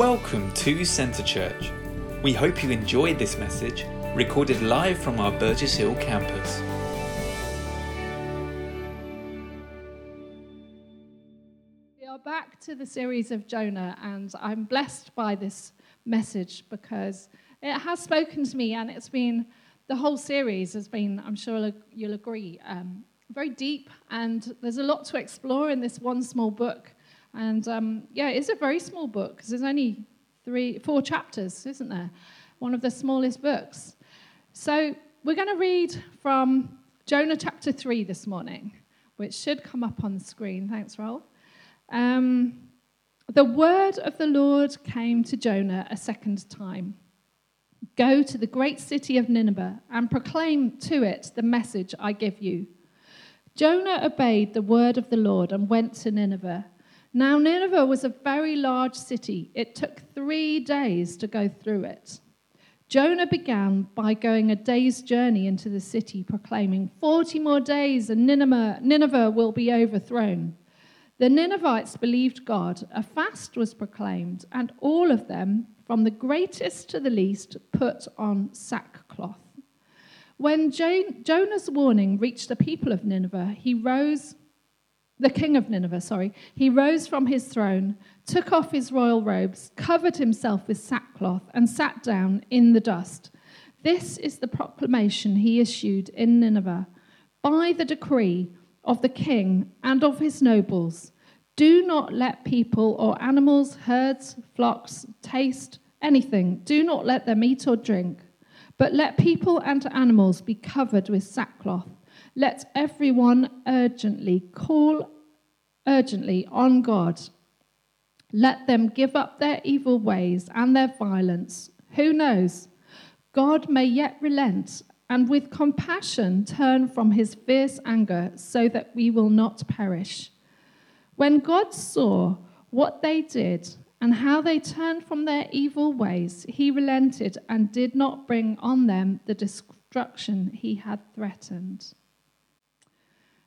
Welcome to Centre Church. We hope you enjoyed this message, recorded live from our Burgess Hill campus. We are back to the series of Jonah, and I'm blessed by this message because it has spoken to me, and it's been the whole series has been, I'm sure you'll agree, um, very deep, and there's a lot to explore in this one small book. And um, yeah, it's a very small book because there's only three, four chapters, isn't there? One of the smallest books. So we're going to read from Jonah chapter 3 this morning, which should come up on the screen. Thanks, Roll. Um, the word of the Lord came to Jonah a second time Go to the great city of Nineveh and proclaim to it the message I give you. Jonah obeyed the word of the Lord and went to Nineveh now, Nineveh was a very large city. It took three days to go through it. Jonah began by going a day's journey into the city, proclaiming, 40 more days and Nineveh, Nineveh will be overthrown. The Ninevites believed God. A fast was proclaimed, and all of them, from the greatest to the least, put on sackcloth. When Jonah's warning reached the people of Nineveh, he rose the king of Nineveh, sorry, he rose from his throne, took off his royal robes, covered himself with sackcloth, and sat down in the dust. This is the proclamation he issued in Nineveh by the decree of the king and of his nobles. Do not let people or animals, herds, flocks taste anything. Do not let them eat or drink, but let people and animals be covered with sackcloth. Let everyone urgently call urgently on God. Let them give up their evil ways and their violence. Who knows? God may yet relent and with compassion turn from his fierce anger so that we will not perish. When God saw what they did and how they turned from their evil ways, he relented and did not bring on them the destruction he had threatened.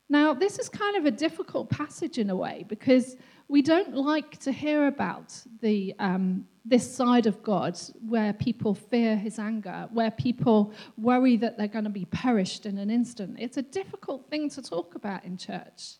Now, this is kind of a difficult passage in a way because we don't like to hear about the, um, this side of God where people fear his anger, where people worry that they're going to be perished in an instant. It's a difficult thing to talk about in church.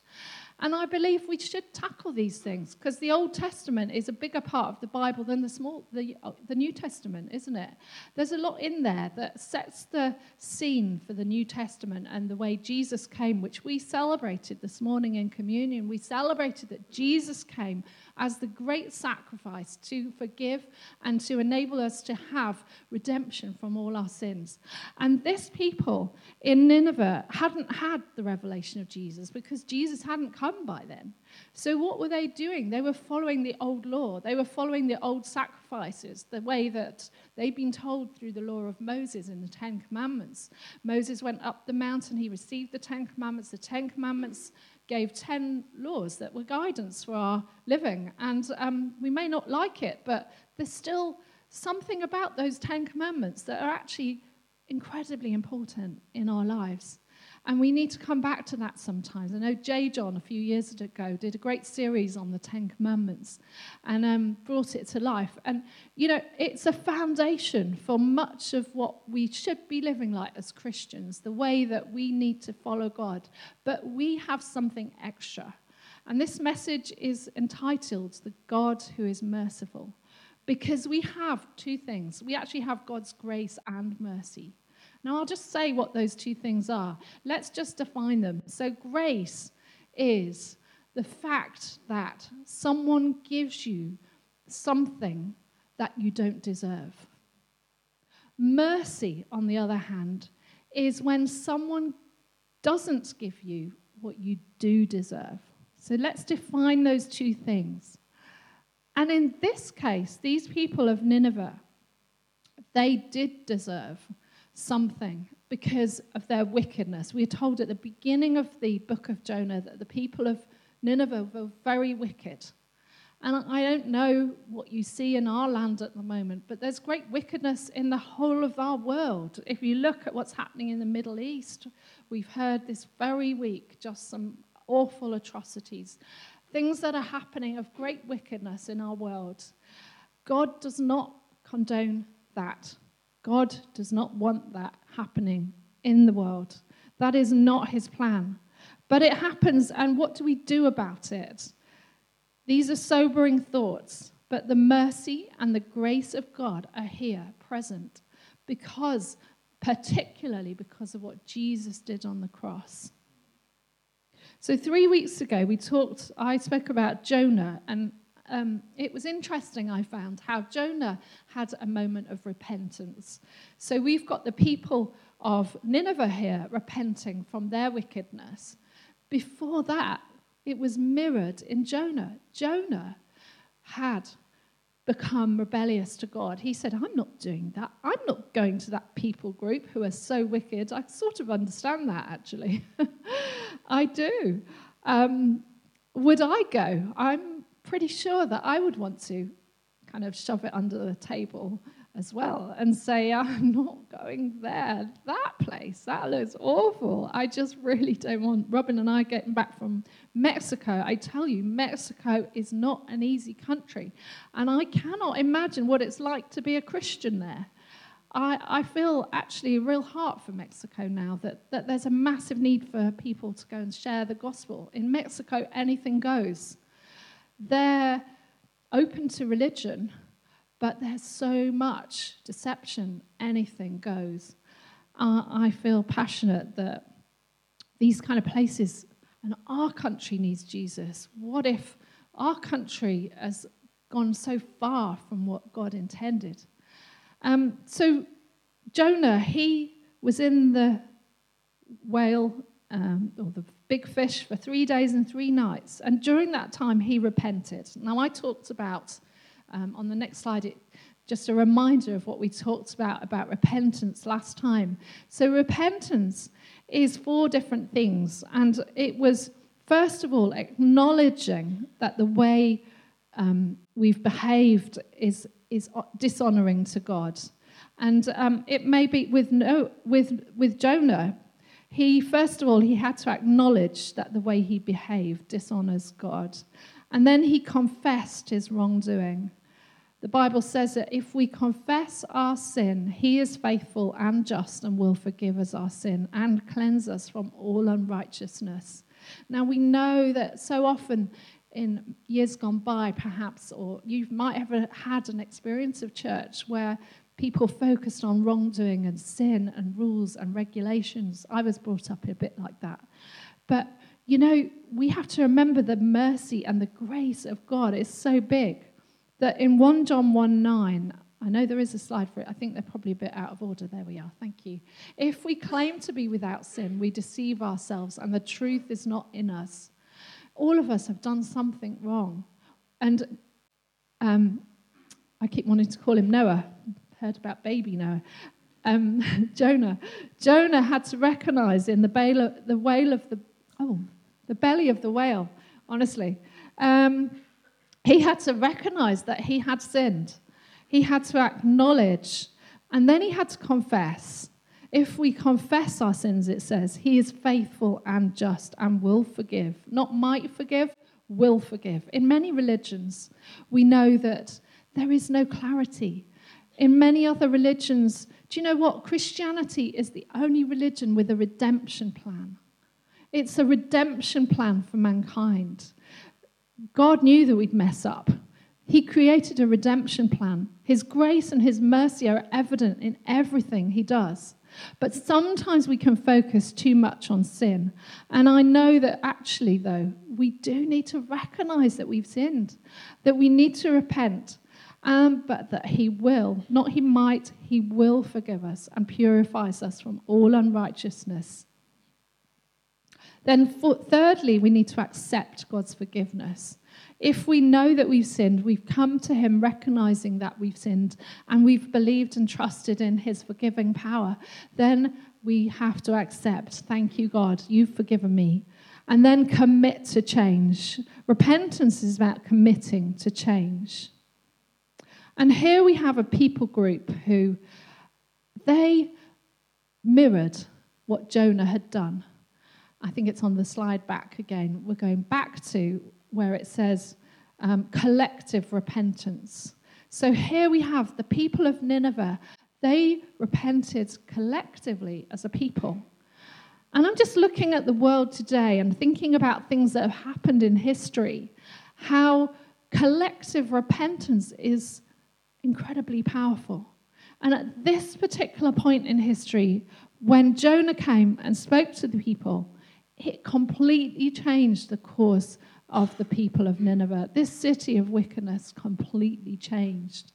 And I believe we should tackle these things because the Old Testament is a bigger part of the Bible than the small the, the New Testament, isn't it? There's a lot in there that sets the scene for the New Testament and the way Jesus came, which we celebrated this morning in communion. We celebrated that Jesus came as the great sacrifice to forgive and to enable us to have redemption from all our sins. And this people in Nineveh hadn't had the revelation of Jesus because Jesus hadn't come by then. So, what were they doing? They were following the old law, they were following the old sacrifices, the way that they'd been told through the law of Moses in the Ten Commandments. Moses went up the mountain, he received the Ten Commandments. The Ten Commandments gave 10 laws that were guidance for our living. And um, we may not like it, but there's still something about those 10 commandments that are actually incredibly important in our lives. And we need to come back to that sometimes. I know J. John a few years ago did a great series on the Ten Commandments and um, brought it to life. And, you know, it's a foundation for much of what we should be living like as Christians, the way that we need to follow God. But we have something extra. And this message is entitled The God Who is Merciful. Because we have two things. We actually have God's grace and mercy. Now, I'll just say what those two things are. Let's just define them. So, grace is the fact that someone gives you something that you don't deserve. Mercy, on the other hand, is when someone doesn't give you what you do deserve. So let's define those two things. And in this case, these people of Nineveh, they did deserve something because of their wickedness. We are told at the beginning of the book of Jonah that the people of Nineveh were very wicked. And I don't know what you see in our land at the moment, but there's great wickedness in the whole of our world. If you look at what's happening in the Middle East, we've heard this very week just some awful atrocities, things that are happening of great wickedness in our world. God does not condone that. God does not want that happening in the world. That is not his plan. But it happens, and what do we do about it? These are sobering thoughts, but the mercy and the grace of God are here, present, because, particularly because of what Jesus did on the cross. So, three weeks ago, we talked, I spoke about Jonah, and um, it was interesting, I found, how Jonah had a moment of repentance. So, we've got the people of Nineveh here repenting from their wickedness. Before that, it was mirrored in Jonah. Jonah had become rebellious to God. He said, I'm not doing that. I'm not going to that people group who are so wicked. I sort of understand that, actually. I do. Um, would I go? I'm pretty sure that I would want to kind of shove it under the table as well and say, I'm not going there. That place, that looks awful. I just really don't want. Robin and I getting back from Mexico, I tell you, Mexico is not an easy country. And I cannot imagine what it's like to be a Christian there. I, I feel actually a real heart for Mexico now that, that there's a massive need for people to go and share the gospel. In Mexico, anything goes. They're open to religion, but there's so much deception, anything goes. Uh, I feel passionate that these kind of places, and our country needs Jesus. What if our country has gone so far from what God intended? Um, so, Jonah, he was in the whale um, or the big fish for three days and three nights. And during that time, he repented. Now, I talked about um, on the next slide, it, just a reminder of what we talked about about repentance last time. So, repentance is four different things, and it was first of all acknowledging that the way um, we've behaved is is dishonoring to God, and um, it may be with no with with Jonah. He first of all he had to acknowledge that the way he behaved dishonors God, and then he confessed his wrongdoing. The Bible says that if we confess our sin, He is faithful and just and will forgive us our sin and cleanse us from all unrighteousness. Now, we know that so often in years gone by, perhaps, or you might have had an experience of church where people focused on wrongdoing and sin and rules and regulations. I was brought up a bit like that. But, you know, we have to remember the mercy and the grace of God is so big that in 1 John 1 9, I know there is a slide for it. I think they're probably a bit out of order. There we are. Thank you. If we claim to be without sin, we deceive ourselves and the truth is not in us. All of us have done something wrong. And um, I keep wanting to call him Noah. Heard about baby Noah. Um, Jonah. Jonah had to recognize in the, bail, the whale of the, oh, the belly of the whale, honestly. Um, he had to recognize that he had sinned. He had to acknowledge, and then he had to confess. If we confess our sins, it says, he is faithful and just and will forgive. Not might forgive, will forgive. In many religions, we know that there is no clarity. In many other religions, do you know what? Christianity is the only religion with a redemption plan. It's a redemption plan for mankind. God knew that we'd mess up. He created a redemption plan. His grace and His mercy are evident in everything He does. But sometimes we can focus too much on sin. And I know that actually, though, we do need to recognize that we've sinned, that we need to repent, um, but that He will, not He might, He will forgive us and purifies us from all unrighteousness. Then, for, thirdly, we need to accept God's forgiveness. If we know that we've sinned, we've come to Him recognizing that we've sinned, and we've believed and trusted in His forgiving power, then we have to accept, thank you, God, you've forgiven me. And then commit to change. Repentance is about committing to change. And here we have a people group who they mirrored what Jonah had done. I think it's on the slide back again. We're going back to where it says um, collective repentance. So here we have the people of Nineveh. They repented collectively as a people. And I'm just looking at the world today and thinking about things that have happened in history, how collective repentance is incredibly powerful. And at this particular point in history, when Jonah came and spoke to the people, it completely changed the course of the people of Nineveh. This city of wickedness completely changed.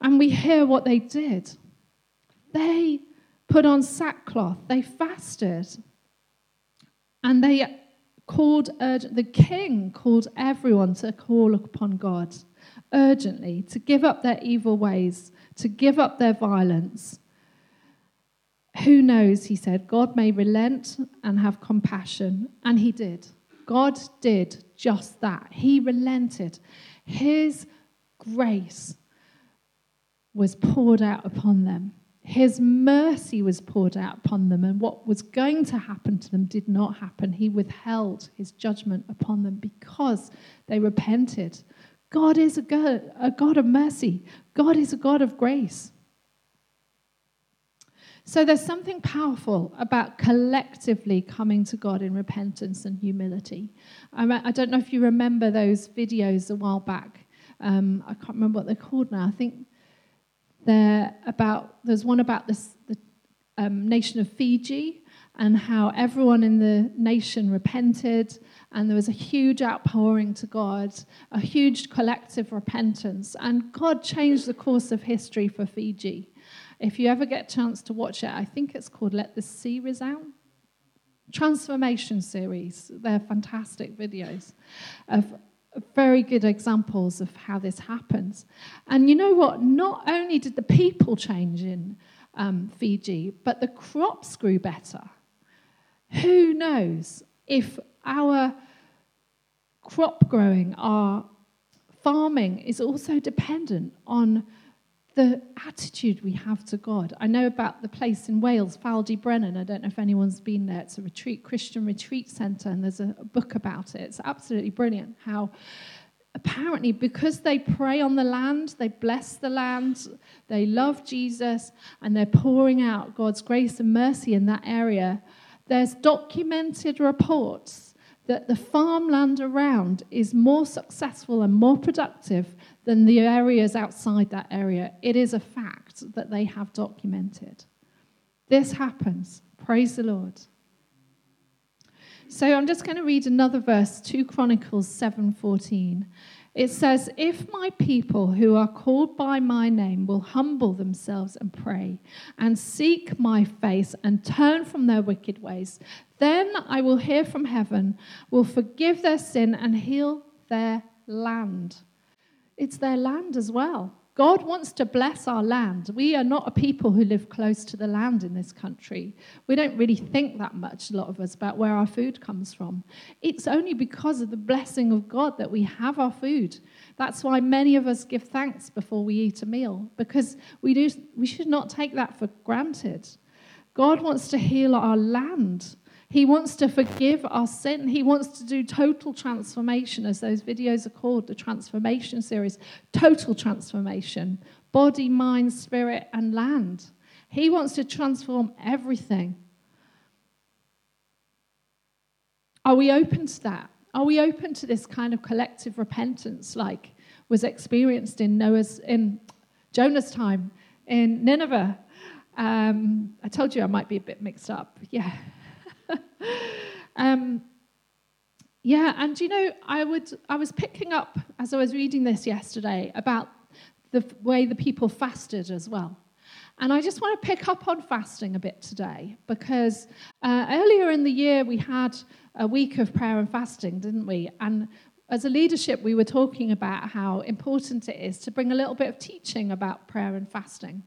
And we hear what they did. They put on sackcloth, they fasted, and they called the king called everyone to call upon God urgently to give up their evil ways, to give up their violence. Who knows, he said, God may relent and have compassion. And he did. God did just that. He relented. His grace was poured out upon them. His mercy was poured out upon them, and what was going to happen to them did not happen. He withheld his judgment upon them because they repented. God is a God, a God of mercy, God is a God of grace. So there's something powerful about collectively coming to God in repentance and humility. I, don't know if you remember those videos a while back. Um, I can't remember what they're called now. I think they're about, there's one about this, the um, nation of Fiji and how everyone in the nation repented, and there was a huge outpouring to God, a huge collective repentance, and God changed the course of history for Fiji. If you ever get a chance to watch it, I think it's called Let the Sea Resound. Transformation series. They're fantastic videos of very good examples of how this happens. And you know what? Not only did the people change in um, Fiji, but the crops grew better. Who knows if our crop growing, our farming is also dependent on the attitude we have to God. I know about the place in Wales, Ffald-y-Brenin. I don't know if anyone's been there. It's a retreat, Christian retreat centre, and there's a, a book about it. It's absolutely brilliant how apparently because they pray on the land, they bless the land, they love Jesus, and they're pouring out God's grace and mercy in that area. There's documented reports that the farmland around is more successful and more productive than the areas outside that area. It is a fact that they have documented. This happens. Praise the Lord. So I'm just going to read another verse, 2 Chronicles 7:14. It says, If my people who are called by my name will humble themselves and pray and seek my face and turn from their wicked ways, then I will hear from heaven, will forgive their sin and heal their land. It's their land as well. God wants to bless our land. We are not a people who live close to the land in this country. We don't really think that much, a lot of us, about where our food comes from. It's only because of the blessing of God that we have our food. That's why many of us give thanks before we eat a meal, because we, do, we should not take that for granted. God wants to heal our land. He wants to forgive our sin. He wants to do total transformation, as those videos are called, the transformation series. Total transformation body, mind, spirit, and land. He wants to transform everything. Are we open to that? Are we open to this kind of collective repentance like was experienced in Noah's in Jonah's time in Nineveh? Um, I told you I might be a bit mixed up. Yeah. um, yeah, and you know, I would I was picking up as I was reading this yesterday about the way the people fasted as well. And I just want to pick up on fasting a bit today because uh, earlier in the year we had a week of prayer and fasting, didn't we? And as a leadership, we were talking about how important it is to bring a little bit of teaching about prayer and fasting.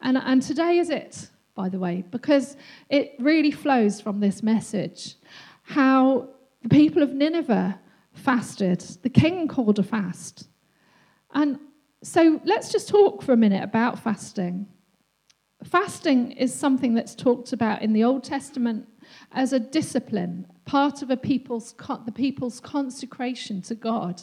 And, and today is it by the way, because it really flows from this message. How the people of Nineveh fasted, the king called a fast. And so let's just talk for a minute about fasting. Fasting is something that's talked about in the Old Testament as a discipline, part of a people's, the people's consecration to God.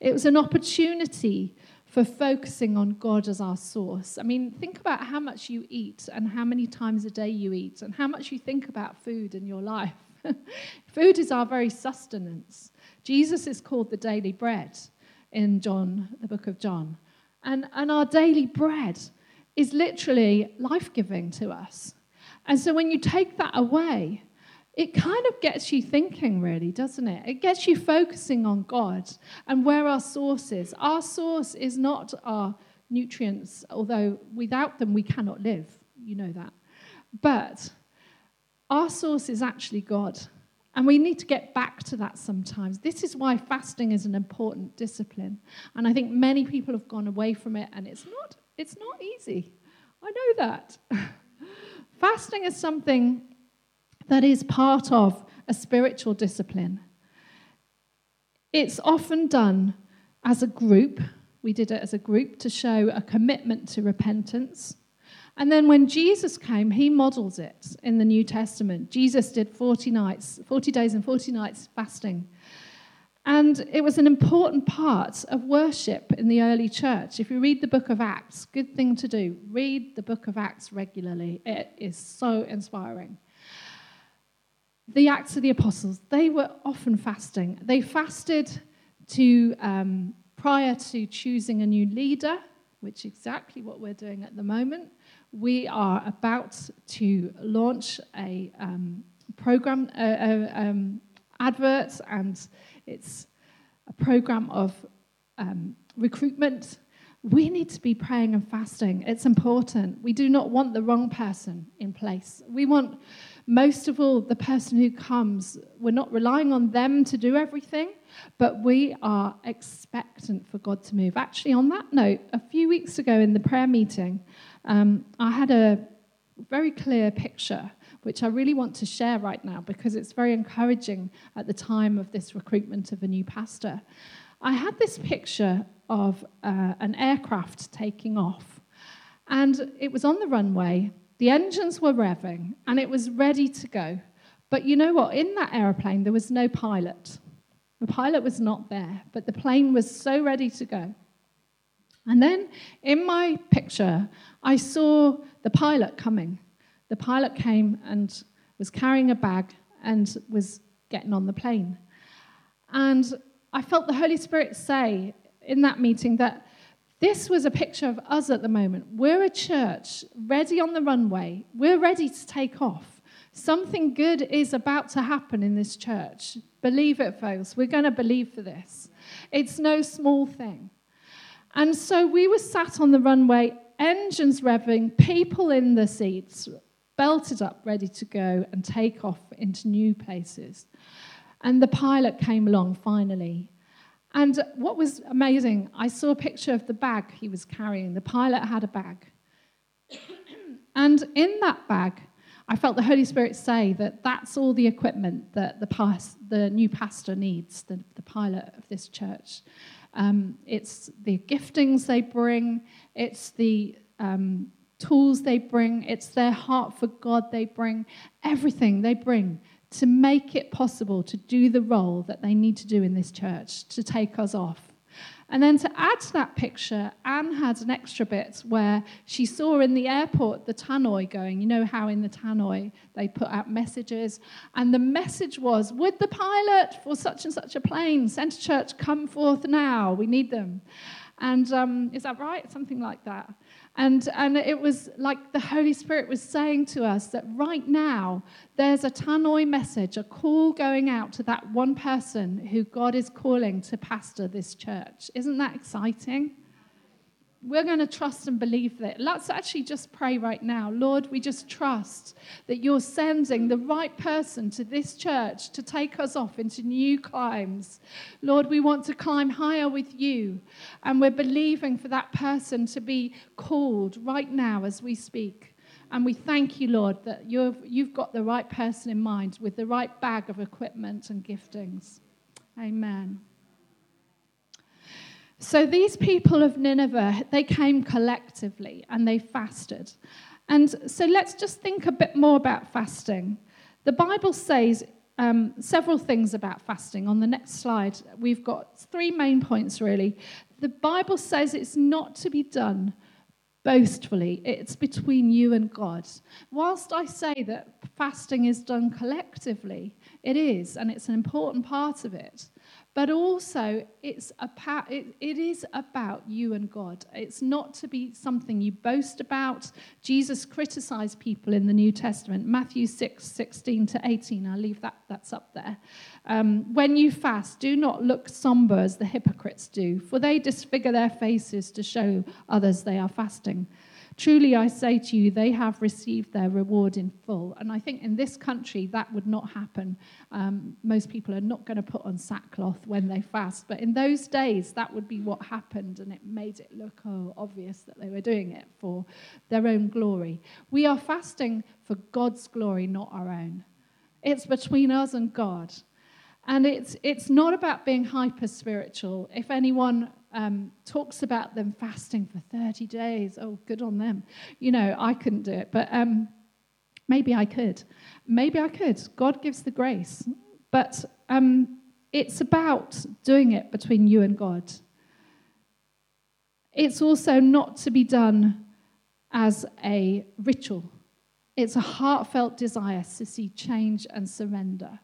It was an opportunity for focusing on God as our source. I mean, think about how much you eat and how many times a day you eat and how much you think about food in your life. food is our very sustenance. Jesus is called the daily bread in John, the book of John. And, and our daily bread is literally life giving to us. And so when you take that away, it kind of gets you thinking, really, doesn't it? It gets you focusing on God and where our source is. Our source is not our nutrients, although without them we cannot live. You know that. But our source is actually God. And we need to get back to that sometimes. This is why fasting is an important discipline. And I think many people have gone away from it, and it's not, it's not easy. I know that. fasting is something that is part of a spiritual discipline. It's often done as a group. We did it as a group to show a commitment to repentance. And then when Jesus came, he models it in the New Testament. Jesus did 40 nights, 40 days and 40 nights fasting. And it was an important part of worship in the early church. If you read the book of Acts, good thing to do. Read the book of Acts regularly. It is so inspiring. The Acts of the Apostles, they were often fasting. They fasted to um, prior to choosing a new leader, which is exactly what we're doing at the moment we are about to launch a um, program, uh, uh, um, adverts, and it's a program of um, recruitment. We need to be praying and fasting. It's important. We do not want the wrong person in place. We want, most of all, the person who comes. We're not relying on them to do everything, but we are expectant for God to move. Actually, on that note, a few weeks ago in the prayer meeting, um, I had a very clear picture, which I really want to share right now because it's very encouraging at the time of this recruitment of a new pastor. I had this picture of uh, an aircraft taking off, and it was on the runway. The engines were revving, and it was ready to go. But you know what? In that aeroplane, there was no pilot. The pilot was not there, but the plane was so ready to go. And then in my picture, I saw the pilot coming. The pilot came and was carrying a bag and was getting on the plane. And I felt the Holy Spirit say in that meeting that this was a picture of us at the moment. We're a church ready on the runway, we're ready to take off. Something good is about to happen in this church. Believe it, folks. We're going to believe for this. It's no small thing. And so we were sat on the runway, engines revving, people in the seats, belted up, ready to go and take off into new places. And the pilot came along finally. And what was amazing, I saw a picture of the bag he was carrying. The pilot had a bag. and in that bag, I felt the Holy Spirit say that that's all the equipment that the, past, the new pastor needs, the, the pilot of this church. Um, it's the giftings they bring, it's the um, tools they bring, it's their heart for God they bring, everything they bring to make it possible to do the role that they need to do in this church, to take us off. And then to add to that picture, Anne had an extra bit where she saw in the airport the tannoy going. You know how in the tannoy they put out messages? And the message was, Would the pilot for such and such a plane, Centre Church, come forth now? We need them. And um, is that right? Something like that. And, and it was like the Holy Spirit was saying to us that right now there's a tannoy message, a call going out to that one person who God is calling to pastor this church. Isn't that exciting? We're going to trust and believe that. Let's actually just pray right now. Lord, we just trust that you're sending the right person to this church to take us off into new climbs. Lord, we want to climb higher with you, and we're believing for that person to be called right now as we speak. And we thank you, Lord, that you've, you've got the right person in mind with the right bag of equipment and giftings. Amen. So these people of Nineveh, they came collectively and they fasted. And so let's just think a bit more about fasting. The Bible says um, several things about fasting. On the next slide, we've got three main points really. the Bible says it's not to be done boastfully, it's between you and God. Whilst I say that fasting is done collectively, it is, and it's an important part of it. But also, it's a, it, it is about you and God. It's not to be something you boast about. Jesus criticized people in the New Testament, Matthew 6, 16 to 18. I'll leave that, that's up there. Um, when you fast, do not look somber as the hypocrites do, for they disfigure their faces to show others they are fasting. Truly, I say to you, they have received their reward in full. And I think in this country, that would not happen. Um, most people are not going to put on sackcloth when they fast. But in those days, that would be what happened. And it made it look oh, obvious that they were doing it for their own glory. We are fasting for God's glory, not our own. It's between us and God. And it's, it's not about being hyper spiritual. If anyone um, talks about them fasting for 30 days. Oh, good on them. You know, I couldn't do it, but um, maybe I could. Maybe I could. God gives the grace. But um, it's about doing it between you and God. It's also not to be done as a ritual, it's a heartfelt desire to see change and surrender.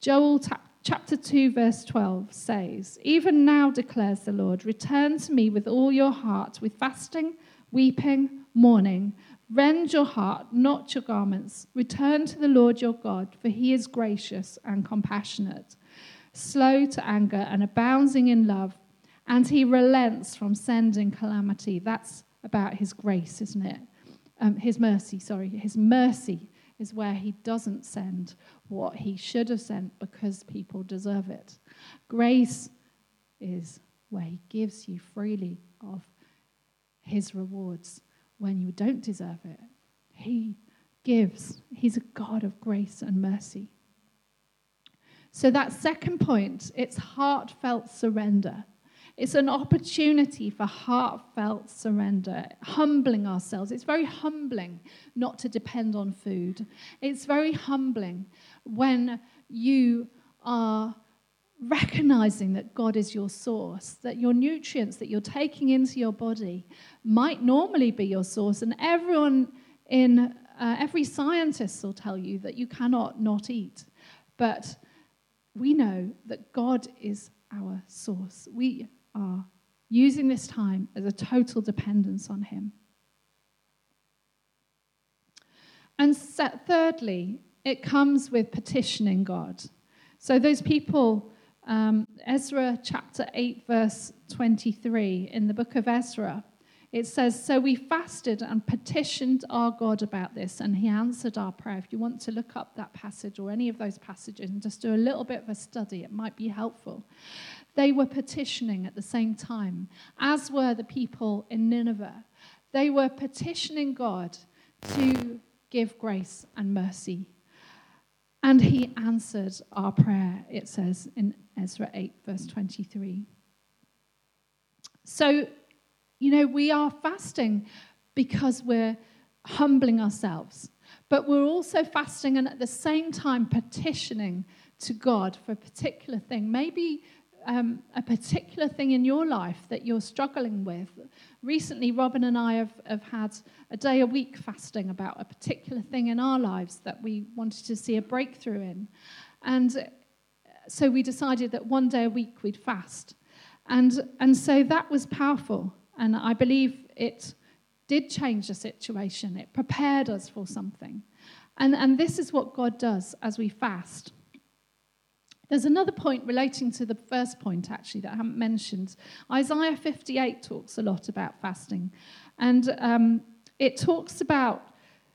Joel chapter 2, verse 12 says, Even now declares the Lord, return to me with all your heart, with fasting, weeping, mourning. Rend your heart, not your garments. Return to the Lord your God, for he is gracious and compassionate, slow to anger and abounding in love, and he relents from sending calamity. That's about his grace, isn't it? Um, his mercy, sorry, his mercy is where he doesn't send what he should have sent because people deserve it. Grace is where he gives you freely of his rewards when you don't deserve it. He gives, he's a God of grace and mercy. So, that second point, it's heartfelt surrender. It's an opportunity for heartfelt surrender, humbling ourselves. It's very humbling not to depend on food. It's very humbling when you are recognizing that God is your source, that your nutrients that you're taking into your body might normally be your source. And everyone in uh, every scientist will tell you that you cannot not eat. But we know that God is our source. We are using this time as a total dependence on Him. And thirdly, it comes with petitioning God. So those people, um, Ezra chapter 8, verse 23, in the book of Ezra, it says, So we fasted and petitioned our God about this, and he answered our prayer. If you want to look up that passage or any of those passages and just do a little bit of a study, it might be helpful. They were petitioning at the same time, as were the people in Nineveh. They were petitioning God to give grace and mercy. And he answered our prayer, it says in Ezra 8, verse 23. So, you know, we are fasting because we're humbling ourselves, but we're also fasting and at the same time petitioning to God for a particular thing. Maybe um, a particular thing in your life that you're struggling with. Recently, Robin and I have, have had a day a week fasting about a particular thing in our lives that we wanted to see a breakthrough in. And so we decided that one day a week we'd fast. And, and so that was powerful. And I believe it did change the situation, it prepared us for something. And, and this is what God does as we fast. There's another point relating to the first point, actually, that I haven't mentioned. Isaiah 58 talks a lot about fasting. And um, it talks about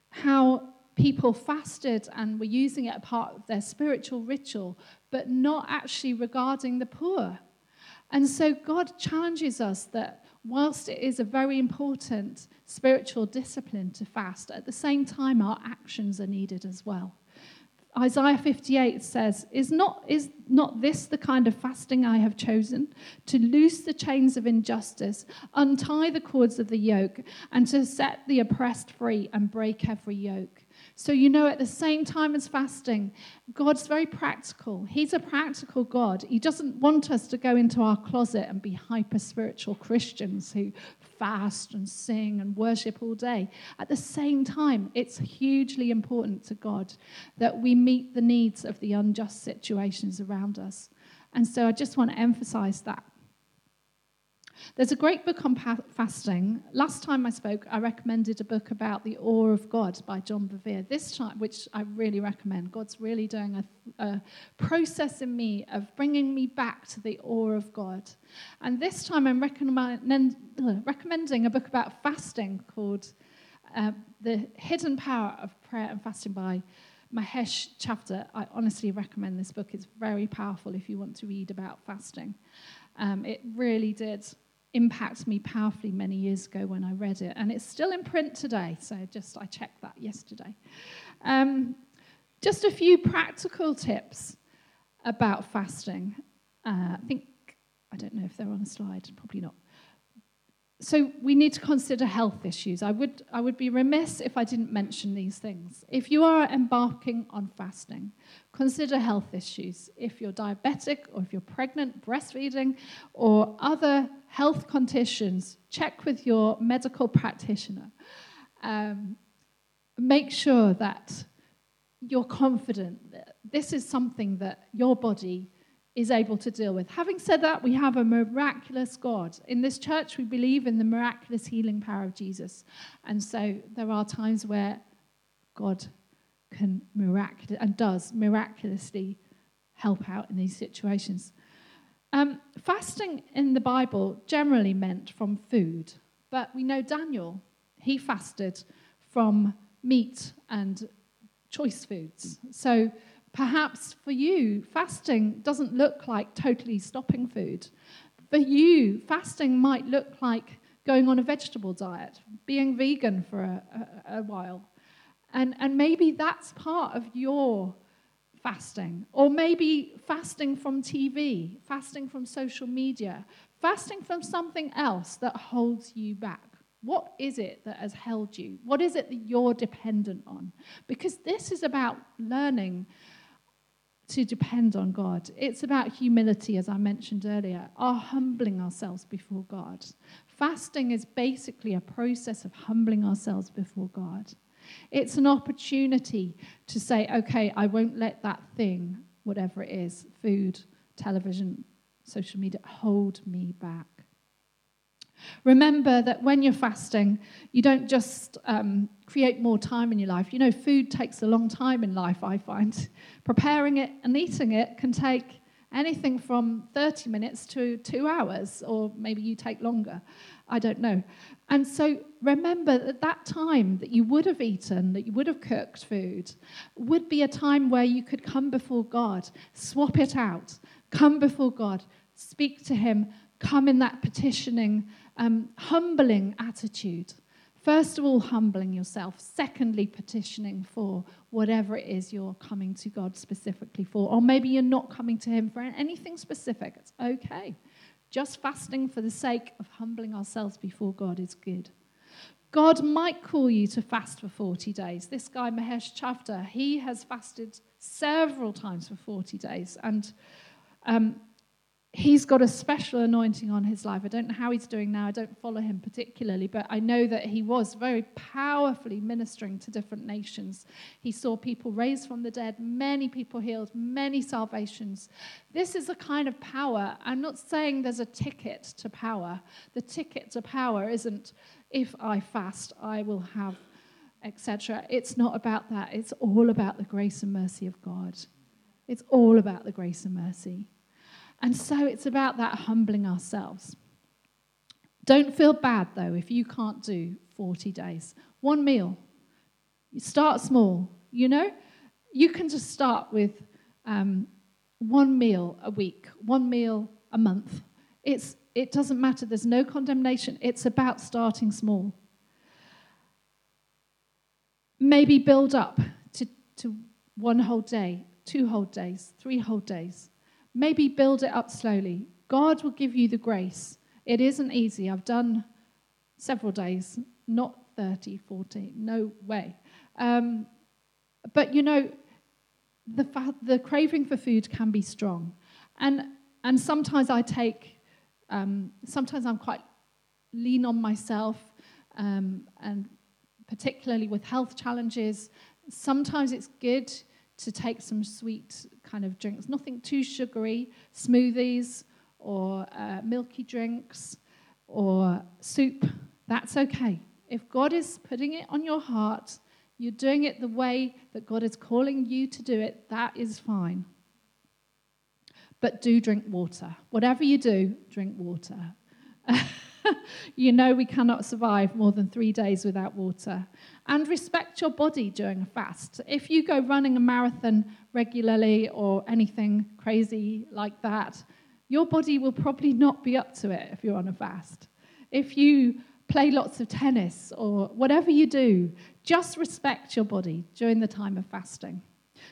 how people fasted and were using it as part of their spiritual ritual, but not actually regarding the poor. And so God challenges us that whilst it is a very important spiritual discipline to fast, at the same time, our actions are needed as well. Isaiah 58 says, is not, is not this the kind of fasting I have chosen? To loose the chains of injustice, untie the cords of the yoke, and to set the oppressed free and break every yoke, So, you know, at the same time as fasting, God's very practical. He's a practical God. He doesn't want us to go into our closet and be hyper spiritual Christians who fast and sing and worship all day. At the same time, it's hugely important to God that we meet the needs of the unjust situations around us. And so I just want to emphasize that. There's a great book on fasting. Last time I spoke, I recommended a book about the awe of God by John Bevere. This time, which I really recommend, God's really doing a, a process in me of bringing me back to the awe of God. And this time, I'm recommend, recommending a book about fasting called uh, The Hidden Power of Prayer and Fasting by Mahesh Chavda. I honestly recommend this book. It's very powerful if you want to read about fasting. Um, it really did impact me powerfully many years ago when I read it, and it's still in print today. So just I checked that yesterday. Um, just a few practical tips about fasting. Uh, I think I don't know if they're on a slide, probably not so we need to consider health issues. I would, I would be remiss if I didn't mention these things. If you are embarking on fasting, consider health issues. If you're diabetic or if you're pregnant, breastfeeding, or other health conditions, check with your medical practitioner. Um, make sure that you're confident that this is something that your body is able to deal with. Having said that, we have a miraculous God. In this church, we believe in the miraculous healing power of Jesus. And so there are times where God can miraculous and does miraculously help out in these situations. Um, fasting in the Bible generally meant from food, but we know Daniel, he fasted from meat and choice foods. So Perhaps for you, fasting doesn't look like totally stopping food. For you, fasting might look like going on a vegetable diet, being vegan for a, a, a while. And, and maybe that's part of your fasting. Or maybe fasting from TV, fasting from social media, fasting from something else that holds you back. What is it that has held you? What is it that you're dependent on? Because this is about learning to depend on God. It's about humility, as I mentioned earlier, our humbling ourselves before God. Fasting is basically a process of humbling ourselves before God. It's an opportunity to say, okay, I won't let that thing, whatever it is food, television, social media hold me back. Remember that when you're fasting, you don't just um, create more time in your life. You know, food takes a long time in life, I find. Preparing it and eating it can take anything from 30 minutes to two hours, or maybe you take longer. I don't know. And so remember that that time that you would have eaten, that you would have cooked food, would be a time where you could come before God, swap it out, come before God, speak to Him, come in that petitioning um, humbling attitude. First of all, humbling yourself. Secondly, petitioning for whatever it is you're coming to God specifically for. Or maybe you're not coming to Him for anything specific. It's okay. Just fasting for the sake of humbling ourselves before God is good. God might call you to fast for 40 days. This guy, Mahesh Chavda, he has fasted several times for 40 days. And um, he's got a special anointing on his life. I don't know how he's doing now. I don't follow him particularly, but I know that he was very powerfully ministering to different nations. He saw people raised from the dead, many people healed, many salvations. This is a kind of power. I'm not saying there's a ticket to power. The ticket to power isn't if I fast, I will have, etc. It's not about that. It's all about the grace and mercy of God. It's all about the grace and mercy. And so it's about that humbling ourselves. Don't feel bad, though, if you can't do 40 days. One meal. Start small, you know? You can just start with um, one meal a week, one meal a month. It's, it doesn't matter, there's no condemnation. It's about starting small. Maybe build up to, to one whole day, two whole days, three whole days. Maybe build it up slowly. God will give you the grace. It isn't easy. I've done several days, not 30, 40, no way. Um, But you know, the, fa- the craving for food can be strong. And, and sometimes I take, um, sometimes I'm quite lean on myself, um, and particularly with health challenges, sometimes it's good to take some sweet kind of drinks, nothing too sugary, smoothies or uh, milky drinks or soup. That's okay. If God is putting it on your heart, you're doing it the way that God is calling you to do it, that is fine. But do drink water. Whatever you do, drink water. you know we cannot survive more than three days without water. And respect your body during a fast. If you go running a marathon regularly or anything crazy like that, your body will probably not be up to it if you're on a fast. If you play lots of tennis or whatever you do, just respect your body during the time of fasting.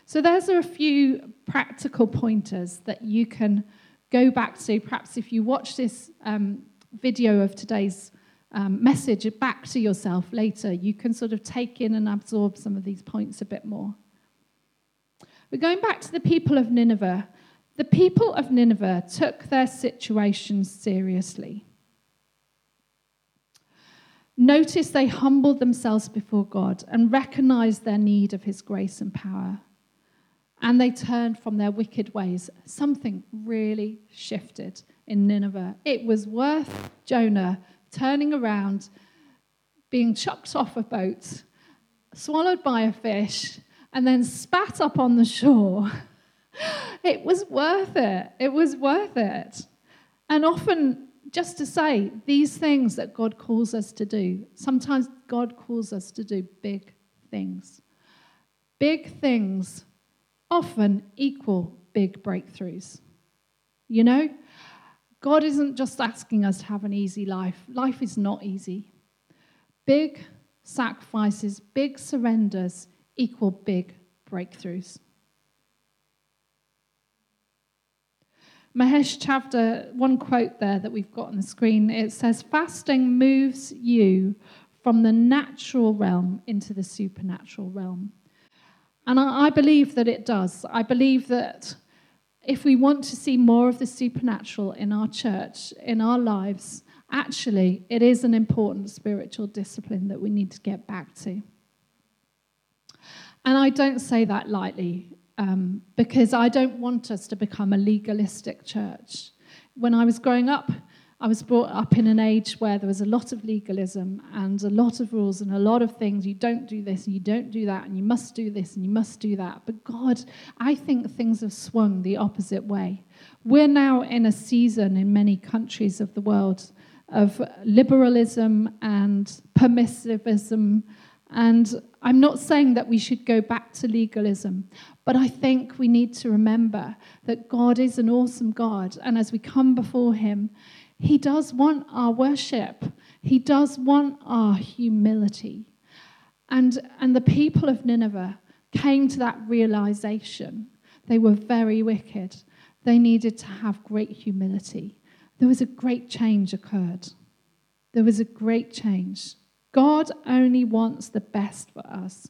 So, those are a few practical pointers that you can go back to. Perhaps if you watch this um, video of today's um, message back to yourself later, you can sort of take in and absorb some of these points a bit more. We're going back to the people of Nineveh. The people of Nineveh took their situation seriously. Notice they humbled themselves before God and recognized their need of his grace and power. And they turned from their wicked ways. Something really shifted in Nineveh. It was worth Jonah turning around, being chucked off a boat, swallowed by a fish, and then spat up on the shore. It was worth it. It was worth it. And often just to say these things that God calls us to do. Sometimes God calls us to do big things. Big things often equal big breakthroughs. You know, God isn't just asking us to have an easy life, life is not easy. Big sacrifices, big surrenders equal big breakthroughs. Mahesh Chavda, one quote there that we've got on the screen, it says, Fasting moves you from the natural realm into the supernatural realm. And I, I believe that it does. I believe that if we want to see more of the supernatural in our church, in our lives, actually, it is an important spiritual discipline that we need to get back to. And I don't say that lightly um, because I don't want us to become a legalistic church. When I was growing up, I was brought up in an age where there was a lot of legalism and a lot of rules and a lot of things. You don't do this and you don't do that and you must do this and you must do that. But God, I think things have swung the opposite way. We're now in a season in many countries of the world of liberalism and permissivism and I'm not saying that we should go back to legalism, but I think we need to remember that God is an awesome God. And as we come before Him, He does want our worship, He does want our humility. And, and the people of Nineveh came to that realization. They were very wicked. They needed to have great humility. There was a great change occurred. There was a great change. God only wants the best for us,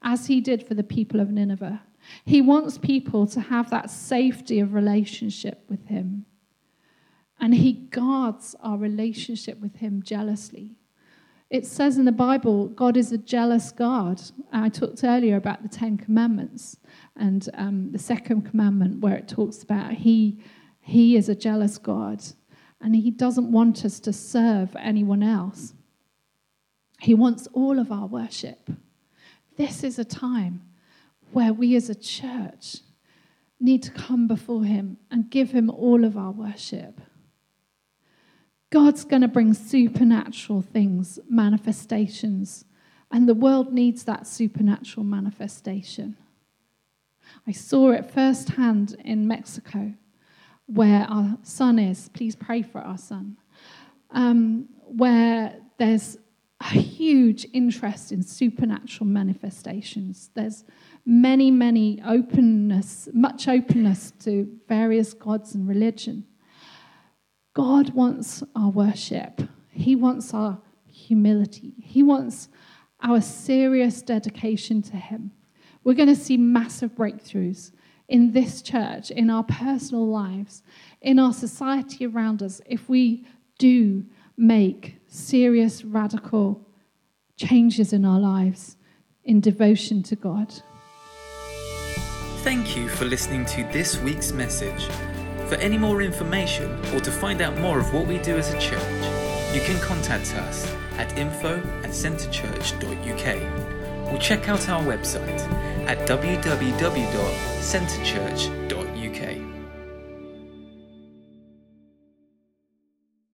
as he did for the people of Nineveh. He wants people to have that safety of relationship with him. And he guards our relationship with him jealously. It says in the Bible, God is a jealous God. I talked earlier about the Ten Commandments and um, the second commandment, where it talks about he, he is a jealous God and he doesn't want us to serve anyone else. He wants all of our worship. This is a time where we as a church need to come before Him and give Him all of our worship. God's going to bring supernatural things, manifestations, and the world needs that supernatural manifestation. I saw it firsthand in Mexico, where our son is. Please pray for our son. Um, where there's a huge interest in supernatural manifestations. There's many, many openness, much openness to various gods and religion. God wants our worship. He wants our humility. He wants our serious dedication to Him. we're going to see massive breakthroughs in this church, in our personal lives, in our society around us, if we do make serious, radical changes in our lives in devotion to God. Thank you for listening to this week's message. For any more information or to find out more of what we do as a church, you can contact us at info at centrechurch.uk or check out our website at www.centrechurch.uk